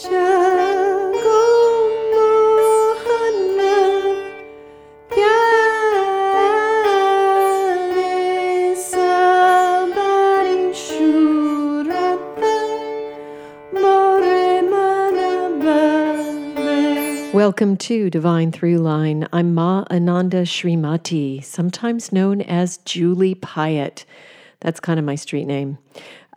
Welcome to Divine Throughline. I'm Ma Ananda Srimati, sometimes known as Julie Piatt. That's kind of my street name.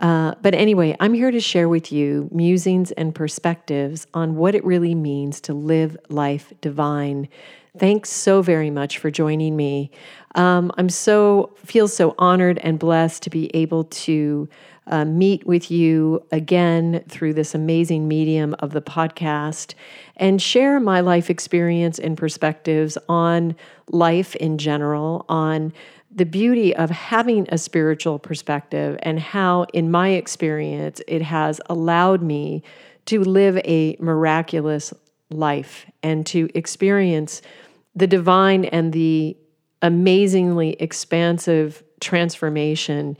Uh, but anyway, I'm here to share with you musings and perspectives on what it really means to live life divine. Thanks so very much for joining me. Um, I'm so feel so honored and blessed to be able to uh, meet with you again through this amazing medium of the podcast and share my life experience and perspectives on life in general, on the beauty of having a spiritual perspective and how, in my experience, it has allowed me to live a miraculous life and to experience the divine and the amazingly expansive transformation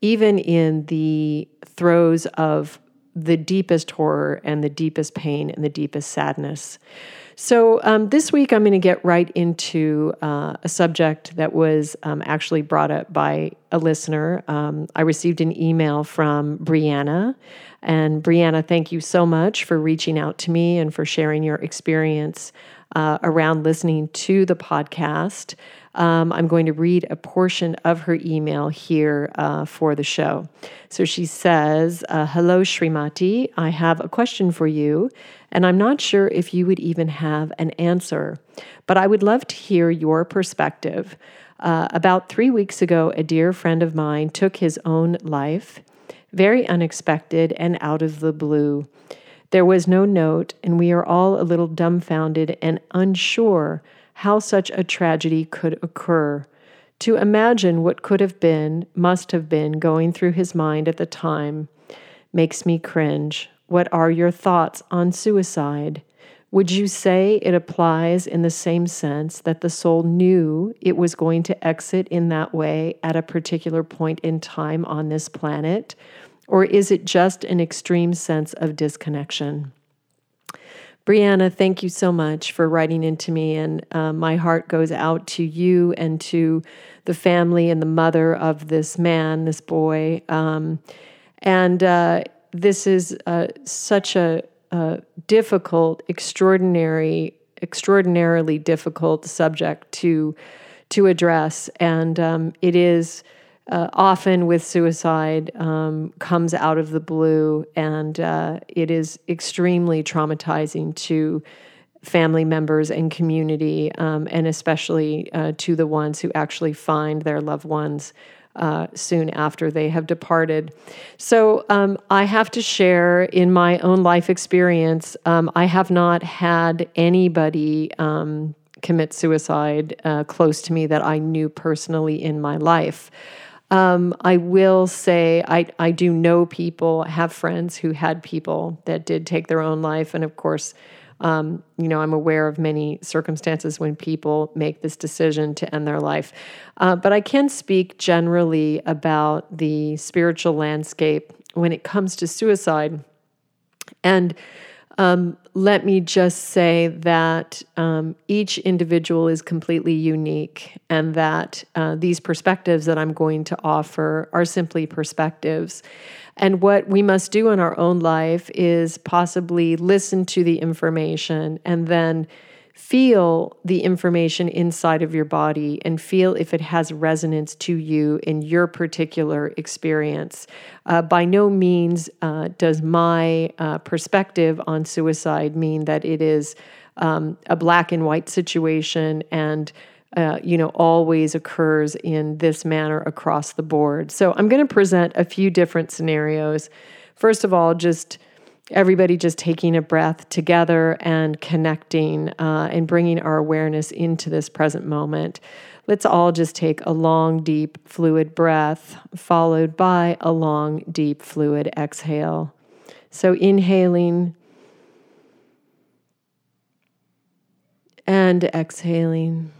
even in the throes of the deepest horror and the deepest pain and the deepest sadness. So, um, this week I'm going to get right into uh, a subject that was um, actually brought up by a listener. Um, I received an email from Brianna. And Brianna, thank you so much for reaching out to me and for sharing your experience uh, around listening to the podcast. Um, I'm going to read a portion of her email here uh, for the show. So she says, uh, Hello, Srimati. I have a question for you, and I'm not sure if you would even have an answer, but I would love to hear your perspective. Uh, about three weeks ago, a dear friend of mine took his own life, very unexpected and out of the blue. There was no note, and we are all a little dumbfounded and unsure how such a tragedy could occur. To imagine what could have been, must have been going through his mind at the time makes me cringe. What are your thoughts on suicide? Would you say it applies in the same sense that the soul knew it was going to exit in that way at a particular point in time on this planet? Or is it just an extreme sense of disconnection? Brianna, thank you so much for writing into me. And uh, my heart goes out to you and to the family and the mother of this man, this boy. Um, and uh, this is uh, such a, a, difficult, extraordinary, extraordinarily difficult subject to to address. And um, it is uh, often with suicide um, comes out of the blue, and uh, it is extremely traumatizing to family members and community, um, and especially uh, to the ones who actually find their loved ones. Uh, soon after they have departed. So, um, I have to share in my own life experience, um, I have not had anybody um, commit suicide uh, close to me that I knew personally in my life. Um, I will say I, I do know people, have friends who had people that did take their own life. And of course, um, you know, I'm aware of many circumstances when people make this decision to end their life. Uh, but I can speak generally about the spiritual landscape when it comes to suicide. And um, let me just say that um, each individual is completely unique, and that uh, these perspectives that I'm going to offer are simply perspectives. And what we must do in our own life is possibly listen to the information and then feel the information inside of your body and feel if it has resonance to you in your particular experience. Uh, by no means uh, does my uh, perspective on suicide mean that it is um, a black and white situation and uh, you know, always occurs in this manner across the board. So I'm going to present a few different scenarios. First of all, just everybody just taking a breath together and connecting uh, and bringing our awareness into this present moment. Let's all just take a long, deep, fluid breath, followed by a long, deep, fluid exhale. So, inhaling and exhaling.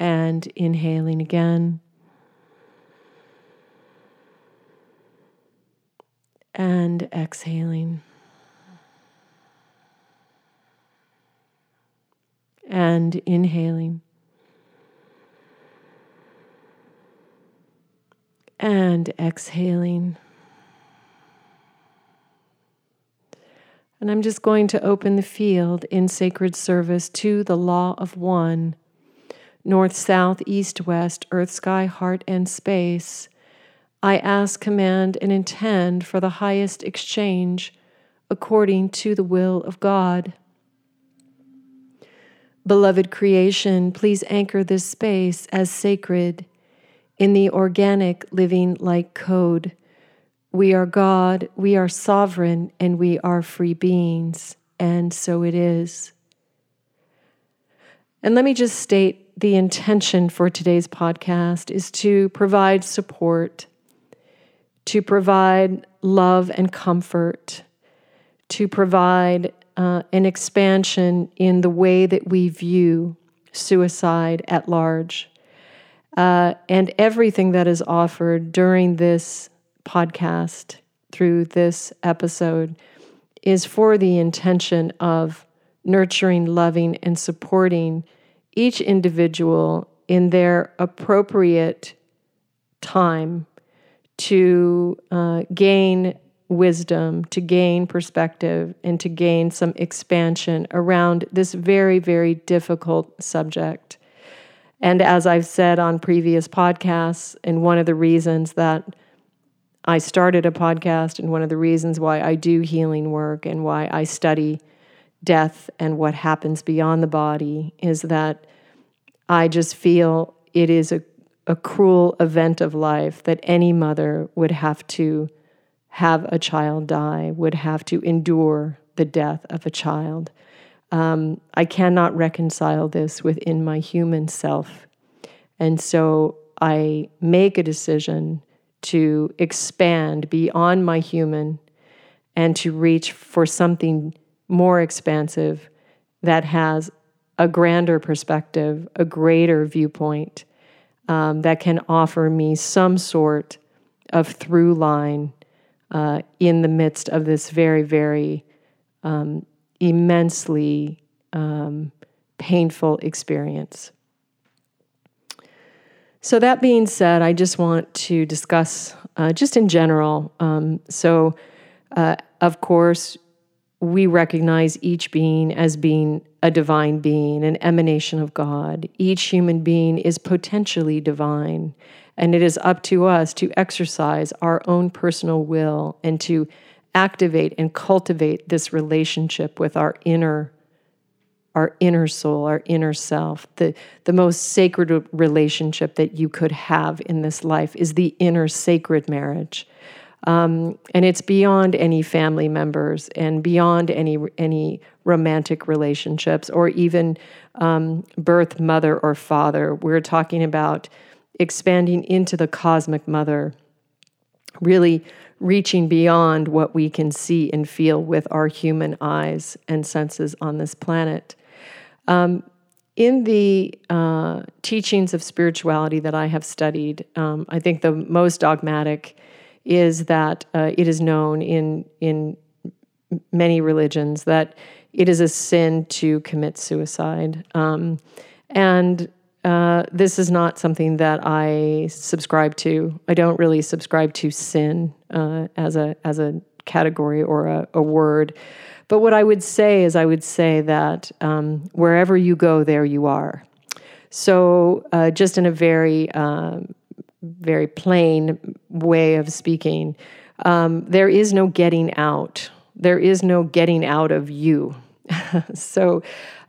And inhaling again. And exhaling. And inhaling. And exhaling. And I'm just going to open the field in sacred service to the law of one north, south, east, west, earth, sky, heart, and space. I ask, command, and intend for the highest exchange according to the will of God. Beloved creation, please anchor this space as sacred in the organic living light code we are God, we are sovereign, and we are free beings. And so it is. And let me just state the intention for today's podcast is to provide support, to provide love and comfort, to provide uh, an expansion in the way that we view suicide at large. Uh, and everything that is offered during this podcast, through this episode, is for the intention of nurturing, loving, and supporting each individual in their appropriate time to uh, gain wisdom, to gain perspective, and to gain some expansion around this very, very difficult subject. And as I've said on previous podcasts, and one of the reasons that I started a podcast, and one of the reasons why I do healing work and why I study death and what happens beyond the body is that I just feel it is a, a cruel event of life that any mother would have to have a child die, would have to endure the death of a child. Um, I cannot reconcile this within my human self. And so I make a decision to expand beyond my human and to reach for something more expansive that has a grander perspective, a greater viewpoint um, that can offer me some sort of through line uh, in the midst of this very, very um, immensely um, painful experience. So, that being said, I just want to discuss uh, just in general. Um, so, uh, of course, we recognize each being as being a divine being, an emanation of God. Each human being is potentially divine, and it is up to us to exercise our own personal will and to activate and cultivate this relationship with our inner our inner soul, our inner self. The, the most sacred relationship that you could have in this life is the inner sacred marriage. Um, and it's beyond any family members and beyond any any romantic relationships or even um, birth mother or father. We're talking about expanding into the cosmic mother, really reaching beyond what we can see and feel with our human eyes and senses on this planet. Um, in the uh, teachings of spirituality that I have studied, um, I think the most dogmatic is that uh, it is known in in many religions that it is a sin to commit suicide, um, and uh, this is not something that I subscribe to. I don't really subscribe to sin uh, as a as a category or a, a word. But what I would say is, I would say that um, wherever you go, there you are. So, uh, just in a very, um, very plain way of speaking, um, there is no getting out. There is no getting out of you. so,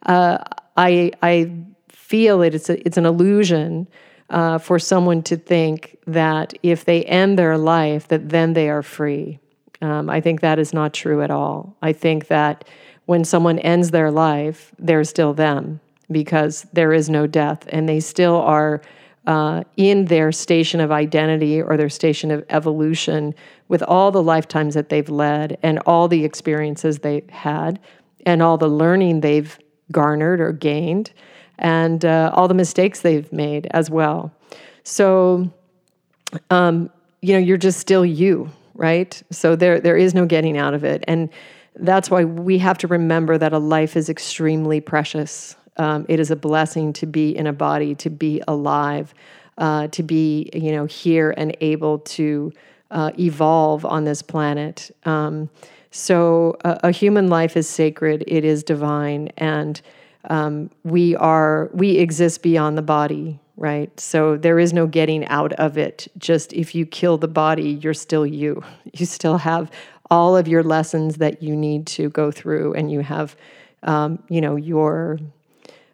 uh, I, I feel it. It's a, it's an illusion uh, for someone to think that if they end their life, that then they are free. Um, I think that is not true at all. I think that when someone ends their life, they're still them because there is no death and they still are uh, in their station of identity or their station of evolution with all the lifetimes that they've led and all the experiences they've had and all the learning they've garnered or gained and uh, all the mistakes they've made as well. So, um, you know, you're just still you right? So there there is no getting out of it, and that's why we have to remember that a life is extremely precious. Um, it is a blessing to be in a body, to be alive, uh, to be you know here and able to uh, evolve on this planet. Um, so a, a, human life is sacred. It is divine, and um, we are we exist beyond the body right? So there is no getting out of it. Just if you kill the body, you're still you. You still have all of your lessons that you need to go through, and you have, um, you know, your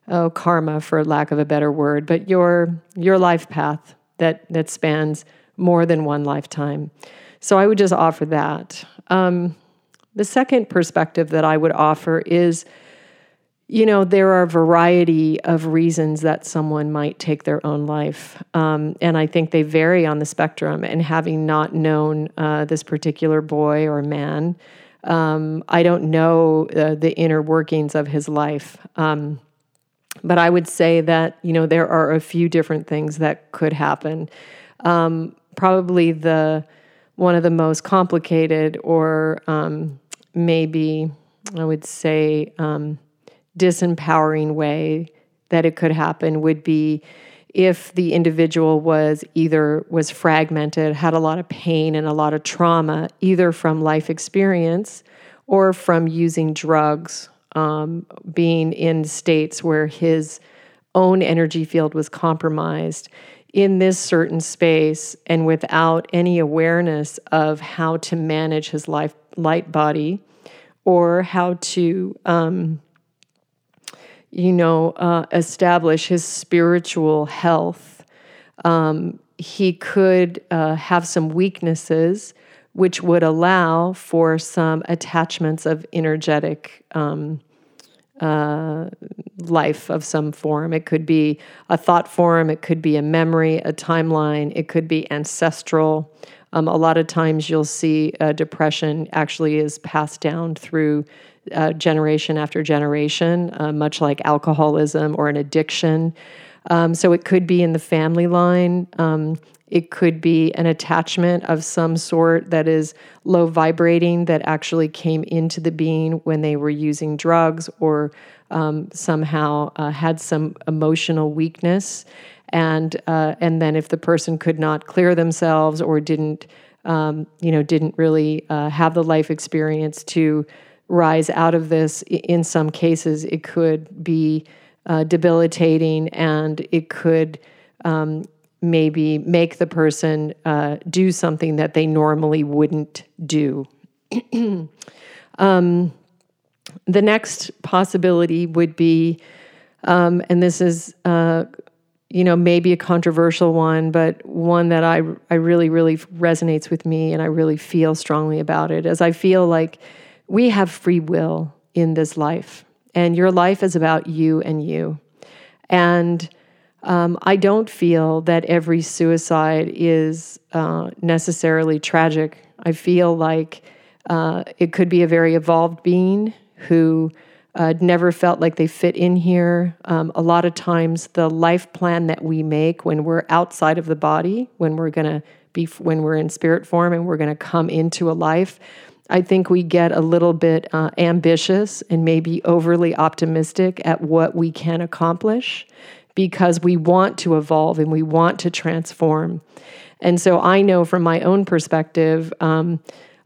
oh karma, for lack of a better word, but your your life path that that spans more than one lifetime. So I would just offer that. Um, the second perspective that I would offer is you know, there are a variety of reasons that someone might take their own life. Um, and I think they vary on the spectrum. And having not known uh, this particular boy or man, um, I don't know uh, the inner workings of his life. Um, but I would say that, you know, there are a few different things that could happen. Um, probably the one of the most complicated, or um, maybe I would say, um, disempowering way that it could happen would be if the individual was either was fragmented had a lot of pain and a lot of trauma either from life experience or from using drugs um, being in states where his own energy field was compromised in this certain space and without any awareness of how to manage his life light body or how to um, you know, uh, establish his spiritual health. Um, he could uh, have some weaknesses, which would allow for some attachments of energetic um, uh, life of some form. It could be a thought form, it could be a memory, a timeline, it could be ancestral. Um, a lot of times you'll see uh, depression actually is passed down through uh, generation after generation, uh, much like alcoholism or an addiction. Um, so it could be in the family line. Um, it could be an attachment of some sort that is low vibrating that actually came into the being when they were using drugs or um, somehow uh, had some emotional weakness. And uh, and then if the person could not clear themselves or didn't um, you know didn't really uh, have the life experience to rise out of this. In some cases, it could be uh, debilitating and it could um, maybe make the person uh, do something that they normally wouldn't do. um, the next possibility would be, um, and this is, uh, you know, maybe a controversial one, but one that I I really really resonates with me, and I really feel strongly about it. As I feel like we have free will in this life, and your life is about you and you. And um, I don't feel that every suicide is uh, necessarily tragic. I feel like uh, it could be a very evolved being who uh, never felt like they fit in here. Um, a lot of times, the life plan that we make when we're outside of the body, when we're going to be, when we're in spirit form and we're going to come into a life, I think we get a little bit uh, ambitious and maybe overly optimistic at what we can accomplish because we want to evolve and we want to transform. And so I know from my own perspective, um,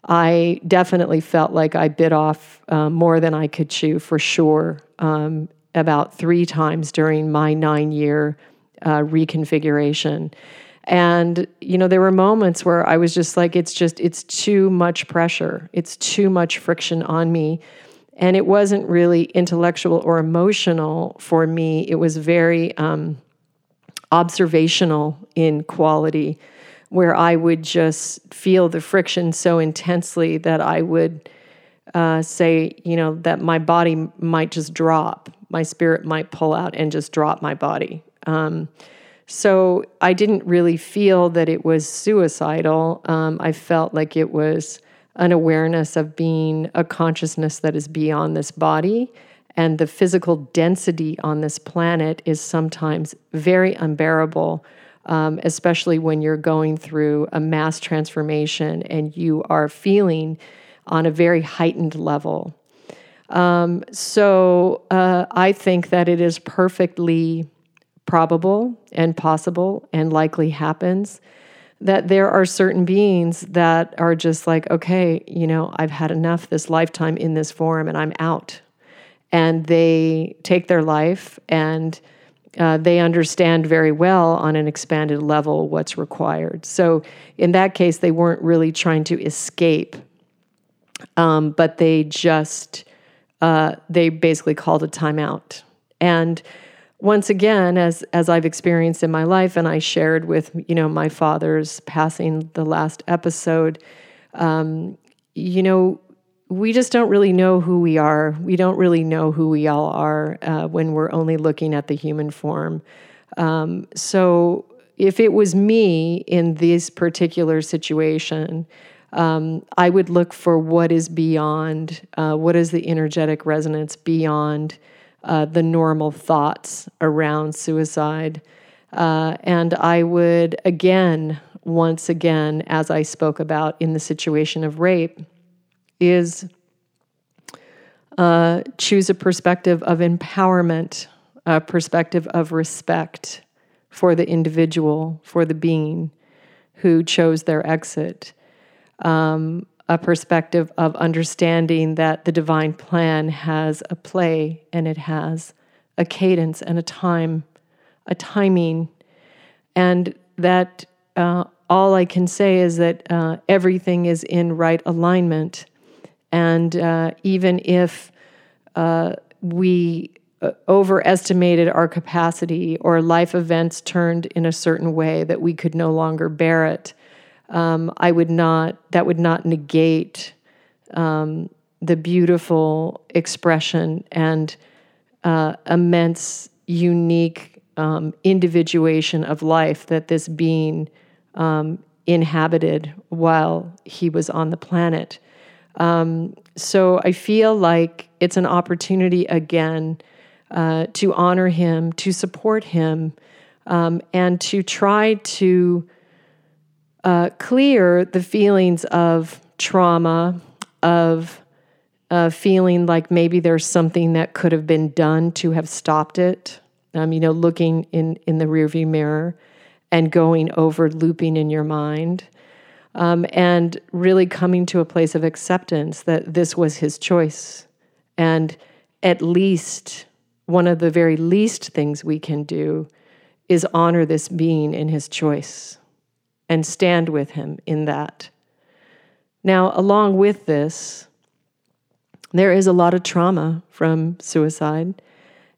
I definitely felt like I bit off uh, more than I could chew for sure um, about three times during my nine year uh, reconfiguration. And, you know, there were moments where I was just like, it's just, it's too much pressure. It's too much friction on me. And it wasn't really intellectual or emotional for me. It was very um, observational in quality, where I would just feel the friction so intensely that I would uh, say, you know, that my body might just drop, my spirit might pull out and just drop my body. Um, so I didn't really feel that it was suicidal. Um, I felt like it was an awareness of being a consciousness that is beyond this body. And the physical density on this planet is sometimes very unbearable um, especially when you're going through a mass transformation and you are feeling on a very heightened level. Um, so uh, I think that it is perfectly probable and possible and likely happens that there are certain beings that are just like, okay, you know, I've had enough this lifetime in this form and I'm out. And they take their life and uh, they understand very well on an expanded level what's required. So in that case, they weren't really trying to escape, um, but they just, uh, they basically called a timeout. And once again, as as I've experienced in my life, and I shared with you know my father's passing the last episode, um, you know, we just don't really know who we are. We don't really know who we all are uh, when we're only looking at the human form. Um, so, if it was me in this particular situation, um, I would look for what is beyond, uh, what is the energetic resonance beyond uh, the normal thoughts around suicide. Uh, and I would, again, once again, as I spoke about in the situation of rape, is uh, choose a perspective of empowerment, a perspective of respect for the individual, for the being who chose their exit. Um, a perspective of understanding that the divine plan has a play and it has a cadence and a time, a timing, and that uh, all I can say is that uh, everything is in right alignment. And uh, even if uh, we uh, overestimated our capacity or life events turned in a certain way that we could no longer bear it, um, I would not, that would not negate um, the beautiful expression and uh, immense, unique um, individuation of life that this being um, inhabited while he was on the planet. Um, so I feel like it's an opportunity again uh, to honor him, to support him, um, and to try to uh, clear the feelings of trauma, of uh, feeling like maybe there's something that could have been done to have stopped it. Um, you know, looking in in the rearview mirror and going over looping in your mind, um, and really coming to a place of acceptance that this was his choice, and at least one of the very least things we can do is honor this being in his choice and stand with him in that. Now, along with this, there is a lot of trauma from suicide,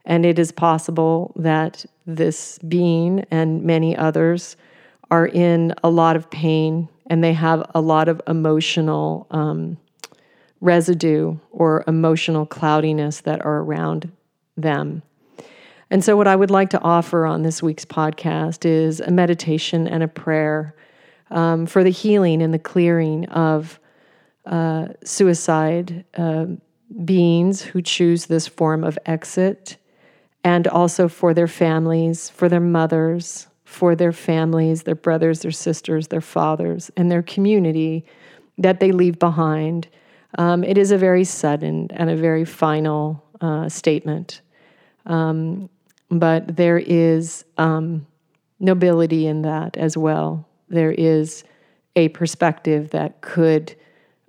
and it is possible that this being and many others are in a lot of pain and they have a lot of emotional um, residue or emotional cloudiness that are around them. And so, what I would like to offer on this week's podcast is a meditation and a prayer um, for the healing and the clearing of uh, suicide uh, beings who choose this form of exit, and also for their families, for their mothers, for their families, their brothers, their sisters, their fathers, and their community that they leave behind. Um, it is a very sudden and a very final uh, statement. Um, but there is um, nobility in that as well. There is a perspective that could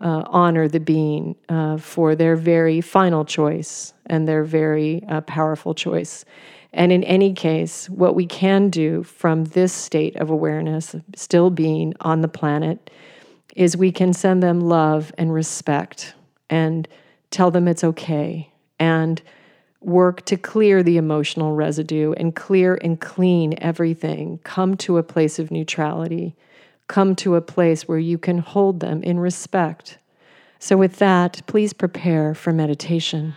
uh, honor the being uh, for their very final choice and their very uh, powerful choice. And in any case, what we can do from this state of awareness, still being on the planet, is we can send them love and respect and tell them it's okay and work to clear the emotional residue and clear and clean everything, come to a place of neutrality, come to a place where you can hold them in respect. So, with that, please prepare for meditation.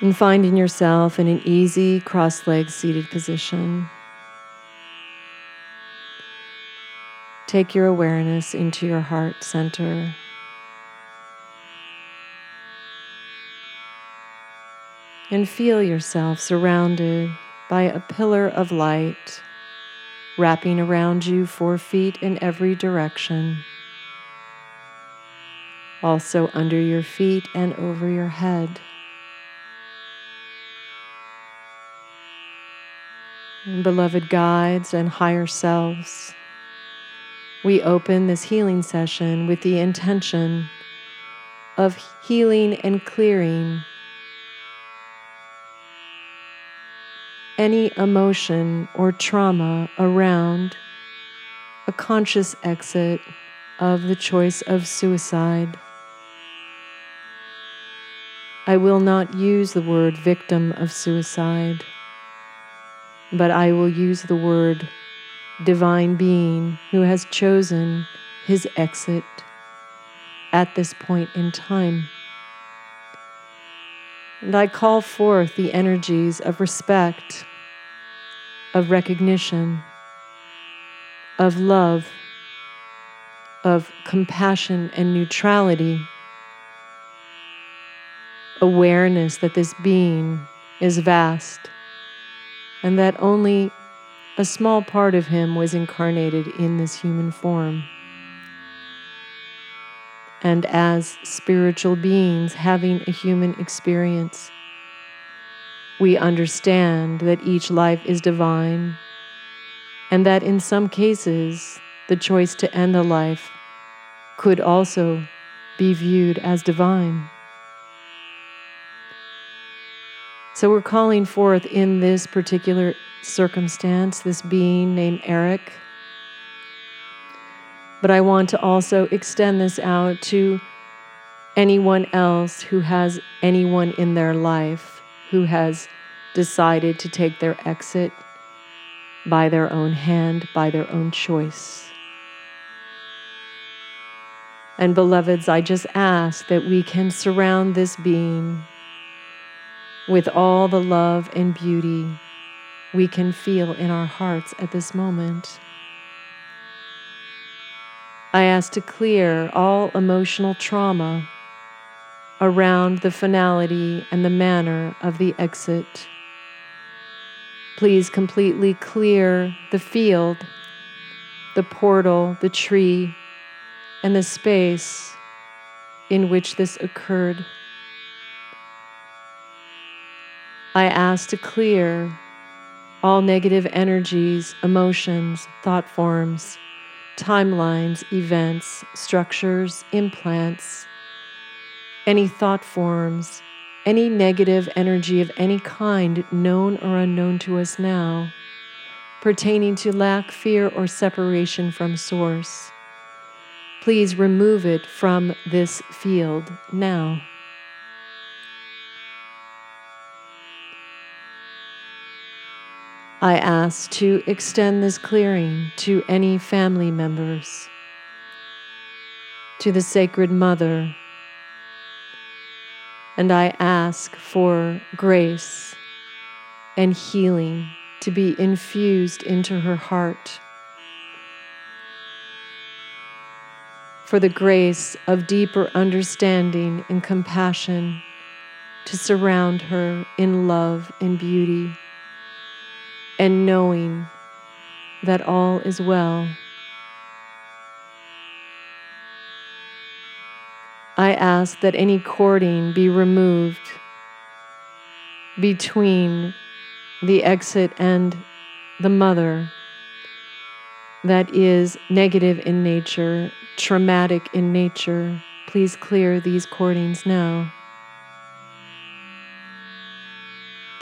And finding yourself in an easy cross legged seated position. Take your awareness into your heart center. And feel yourself surrounded by a pillar of light wrapping around you four feet in every direction. Also under your feet and over your head. And beloved guides and higher selves, we open this healing session with the intention of healing and clearing any emotion or trauma around a conscious exit of the choice of suicide. I will not use the word victim of suicide, but I will use the word divine being who has chosen his exit at this point in time. And I call forth the energies of respect, of recognition, of love, of compassion and neutrality, awareness that this being is vast and that only a small part of him was incarnated in this human form. And as spiritual beings having a human experience, we understand that each life is divine and that in some cases the choice to end a life could also be viewed as divine. So we're calling forth in this particular circumstance this being named Eric. But I want to also extend this out to anyone else who has anyone in their life who has decided to take their exit by their own hand, by their own choice. And beloveds, I just ask that we can surround this being with all the love and beauty we can feel in our hearts at this moment. I ask to clear all emotional trauma around the finality and the manner of the exit. Please completely clear the field, the portal, the tree, and the space in which this occurred. I ask to clear all negative energies, emotions, thought forms, timelines, events, structures, implants, any thought forms, any negative energy of any kind, known or unknown to us now, pertaining to lack, fear, or separation from Source. Please remove it from this field now. I ask to extend this clearing to any family members, to the Sacred Mother, and I ask for grace and healing to be infused into her heart. For the grace of deeper understanding and compassion to surround her in love and beauty and knowing that all is well. I ask that any cording be removed between the exit and the mother that is negative in nature, traumatic in nature. Please clear these cordings now.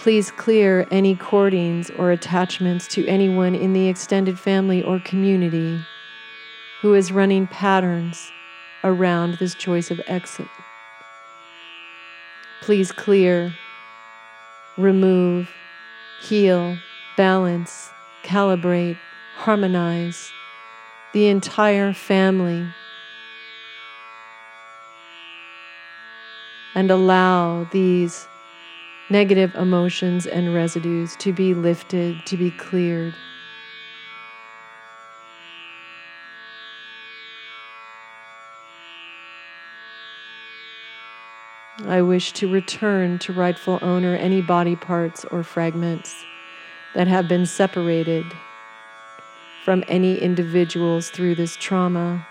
Please clear any cordings or attachments to anyone in the extended family or community who is running patterns around this choice of exit. Please clear, remove, heal, balance, calibrate, harmonize the entire family. And allow these negative emotions and residues to be lifted, to be cleared. I wish to return to rightful owner any body parts or fragments that have been separated from any individuals through this trauma.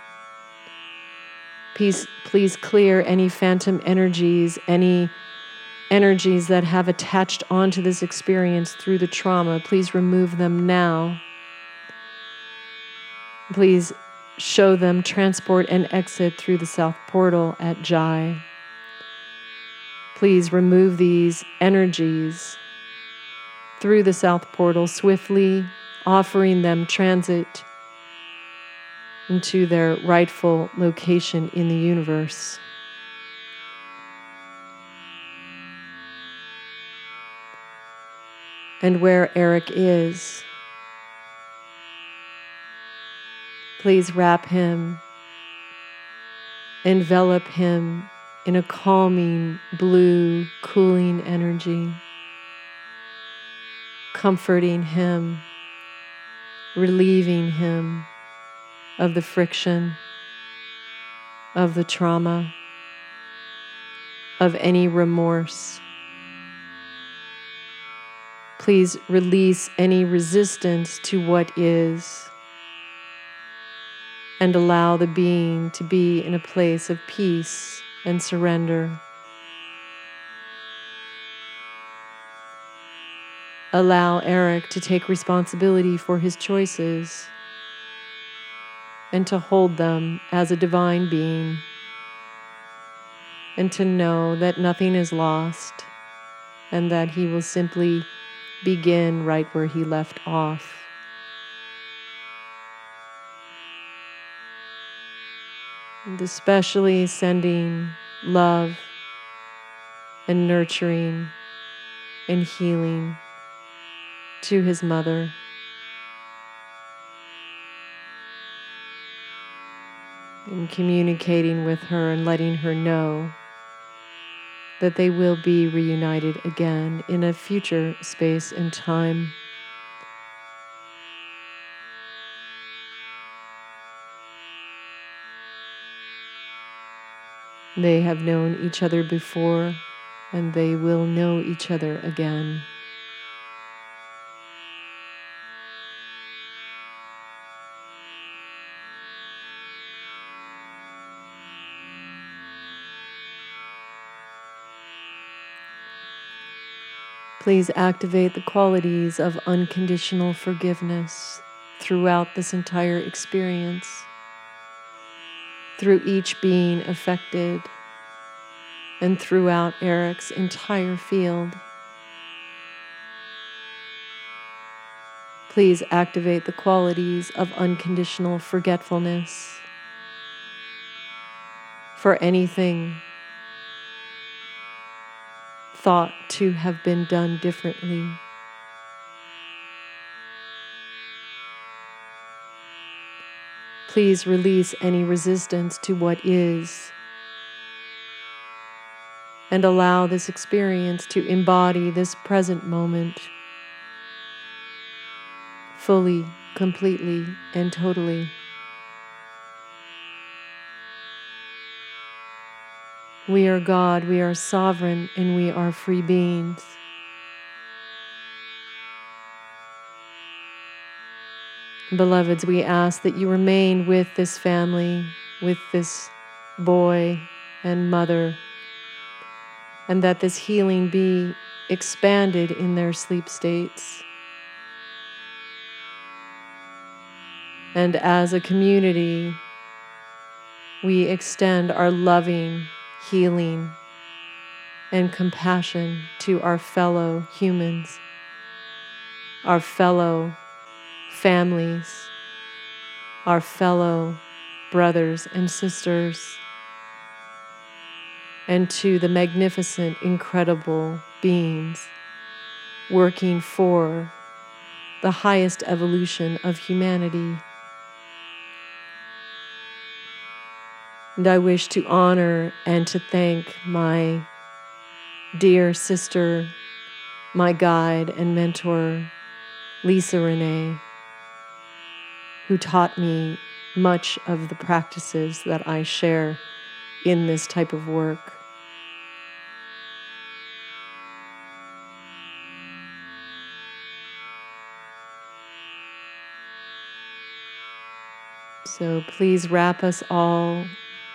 Please, please clear any phantom energies, any energies that have attached onto this experience through the trauma. Please remove them now. Please show them transport and exit through the south portal at Jai. Please remove these energies through the south portal swiftly, offering them transit into their rightful location in the universe. And where Eric is, please wrap him, envelop him in a calming, blue, cooling energy, comforting him, relieving him of the friction, of the trauma, of any remorse. Please release any resistance to what is and allow the being to be in a place of peace and surrender. Allow Eric to take responsibility for his choices and to hold them as a divine being and to know that nothing is lost and that he will simply begin right where he left off. and especially sending love and nurturing and healing to his mother. And communicating with her and letting her know that they will be reunited again in a future space and time. They have known each other before, and they will know each other again. Please activate the qualities of unconditional forgiveness throughout this entire experience through each being affected and throughout Eric's entire field. Please activate the qualities of unconditional forgetfulness for anything thought to have been done differently. Please release any resistance to what is and allow this experience to embody this present moment fully, completely, and totally. We are God, we are sovereign, and we are free beings. Beloveds, we ask that you remain with this family, with this boy and mother, and that this healing be expanded in their sleep states. And as a community, we extend our loving, healing, and compassion to our fellow humans, our fellow families, our fellow brothers and sisters, and to the magnificent, incredible beings working for the highest evolution of humanity. And I wish to honor and to thank my dear sister, my guide and mentor, Lisa Renee, who taught me much of the practices that I share in this type of work. So please wrap us all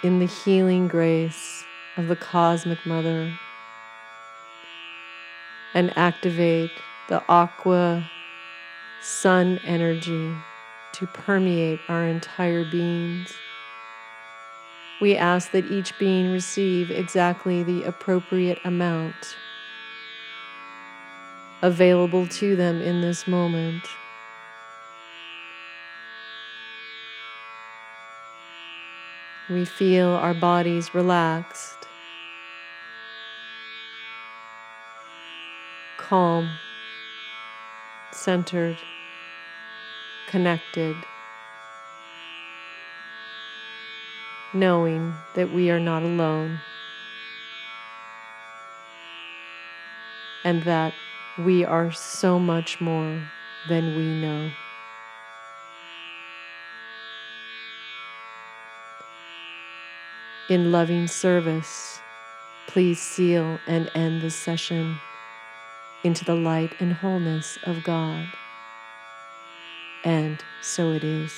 in the healing grace of the Cosmic Mother and activate the aqua sun energy to permeate our entire beings. We ask that each being receive exactly the appropriate amount available to them in this moment. We feel our bodies relaxed, calm, centered, connected, knowing that we are not alone and that we are so much more than we know. In loving service, please seal and end this session into the light and wholeness of God. And so it is.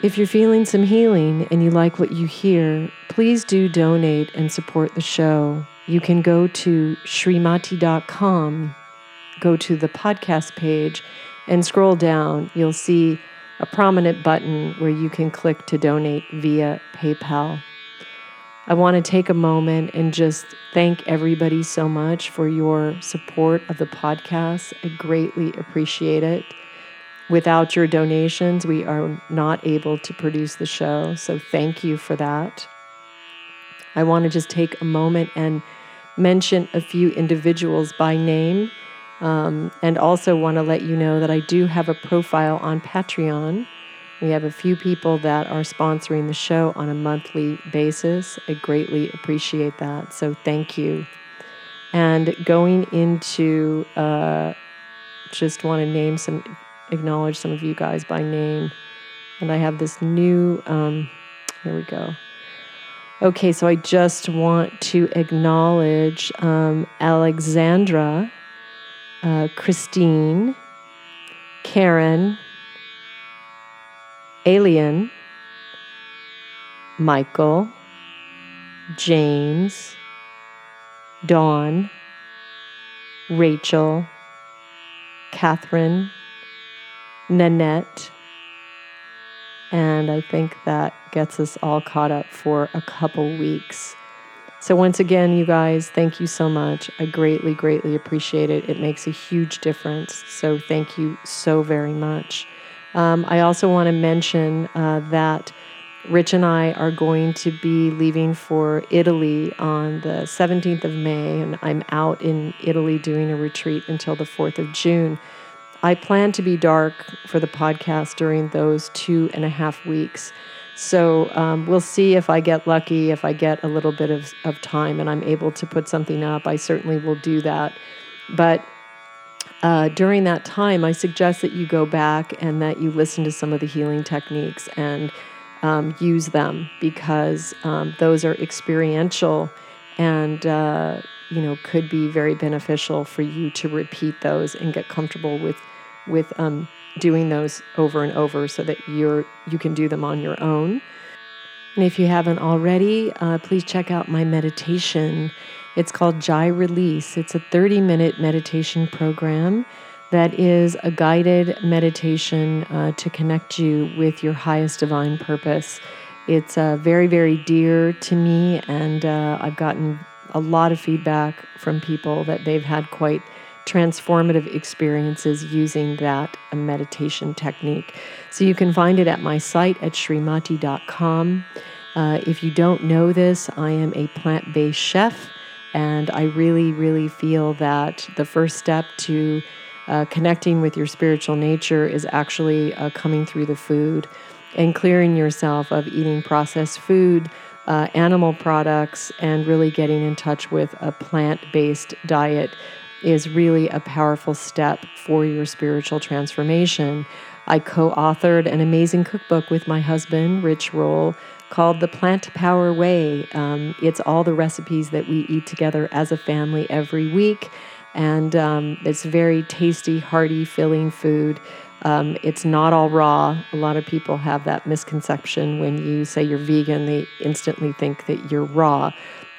If you're feeling some healing and you like what you hear, please do donate and support the show. You can go to srimati.com, go to the podcast page, and scroll down. You'll see a prominent button where you can click to donate via PayPal. I want to take a moment and just thank everybody so much for your support of the podcast. I greatly appreciate it. Without your donations, we are not able to produce the show. So thank you for that. I want to just take a moment and mention a few individuals by name. Um, and also want to let you know that I do have a profile on Patreon. We have a few people that are sponsoring the show on a monthly basis. I greatly appreciate that. So thank you. And going into, uh, just want to name some acknowledge some of you guys by name. And I have this new, um, here we go. Okay, so I just want to acknowledge um, Alexandra, uh, Christine, Karen, Alien, Michael, James, Dawn, Rachel, Catherine, Nanette. And I think that gets us all caught up for a couple weeks. So, once again, you guys, thank you so much. I greatly, greatly appreciate it. It makes a huge difference. So, thank you so very much. Um, I also want to mention uh, that Rich and I are going to be leaving for Italy on the 17th of May, and I'm out in Italy doing a retreat until the 4th of June. I plan to be dark for the podcast during those two and a half weeks. So um, we'll see if I get lucky, if I get a little bit of, of time and I'm able to put something up. I certainly will do that. But uh, during that time, I suggest that you go back and that you listen to some of the healing techniques and um, use them because um, those are experiential and uh, you know could be very beneficial for you to repeat those and get comfortable with with um, doing those over and over so that you're you can do them on your own. And if you haven't already, uh, please check out my meditation. It's called Jai Release. It's a 30 minute meditation program that is a guided meditation uh, to connect you with your highest divine purpose. It's uh, very, very dear to me, and uh, I've gotten a lot of feedback from people that they've had quite transformative experiences using that meditation technique. So you can find it at my site at srimati.com. Uh, if you don't know this, I am a plant based chef, and I really, really feel that the first step to uh, connecting with your spiritual nature is actually uh, coming through the food and clearing yourself of eating processed food. Uh, animal products and really getting in touch with a plant based diet is really a powerful step for your spiritual transformation. I co authored an amazing cookbook with my husband, Rich Roll, called The Plant Power Way. Um, it's all the recipes that we eat together as a family every week. And um, it's very tasty, hearty, filling food. Um, it's not all raw. A lot of people have that misconception when you say you're vegan, they instantly think that you're raw.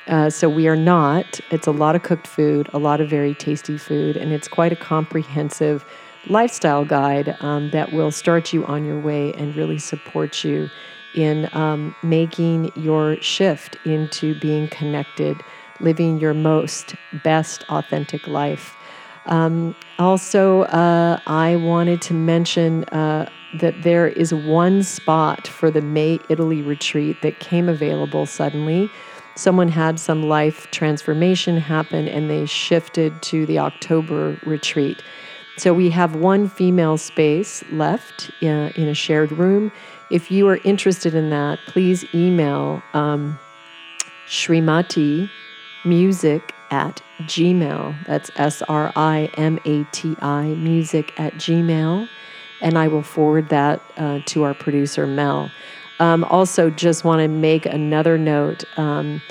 Uh, so we are not. It's a lot of cooked food, a lot of very tasty food, and it's quite a comprehensive lifestyle guide um, that will start you on your way and really support you in um, making your shift into being connected, living your most best authentic life. Um, also, uh, I wanted to mention uh, that there is one spot for the May Italy retreat that came available suddenly. Someone had some life transformation happen and they shifted to the October retreat. So we have one female space left in, uh, in a shared room. If you are interested in that, please email um, Srimati Music at Gmail. That's S R I M A T I, music at Gmail. And I will forward that uh, to our producer, Mel. Um, also, just want to make another note. Um,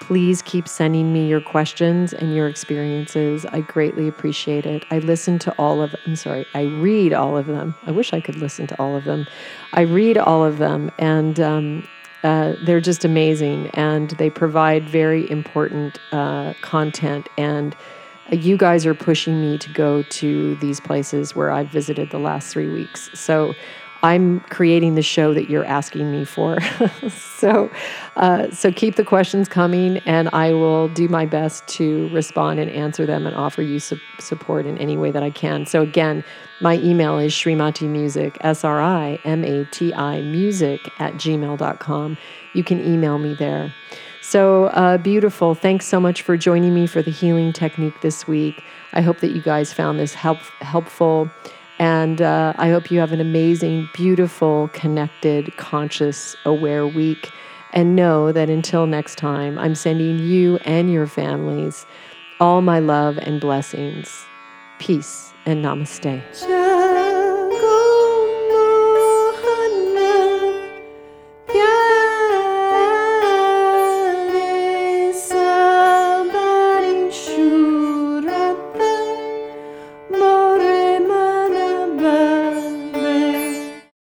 please keep sending me your questions and your experiences. I greatly appreciate it. I listen to all of I'm sorry, I read all of them. I wish I could listen to all of them. I read all of them, and um, uh, they're just amazing and they provide very important uh, content. And uh, you guys are pushing me to go to these places where I've visited the last three weeks. So I'm creating the show that you're asking me for. so, uh, so keep the questions coming, and I will do my best to respond and answer them and offer you su- support in any way that I can. So again, my email is Srimati Music, S R I M A T I music at gmail.com. You can email me there. So uh, beautiful. Thanks so much for joining me for the healing technique this week. I hope that you guys found this help, helpful. And uh, I hope you have an amazing, beautiful, connected, conscious, aware week. And know that until next time, I'm sending you and your families all my love and blessings. Peace and namaste.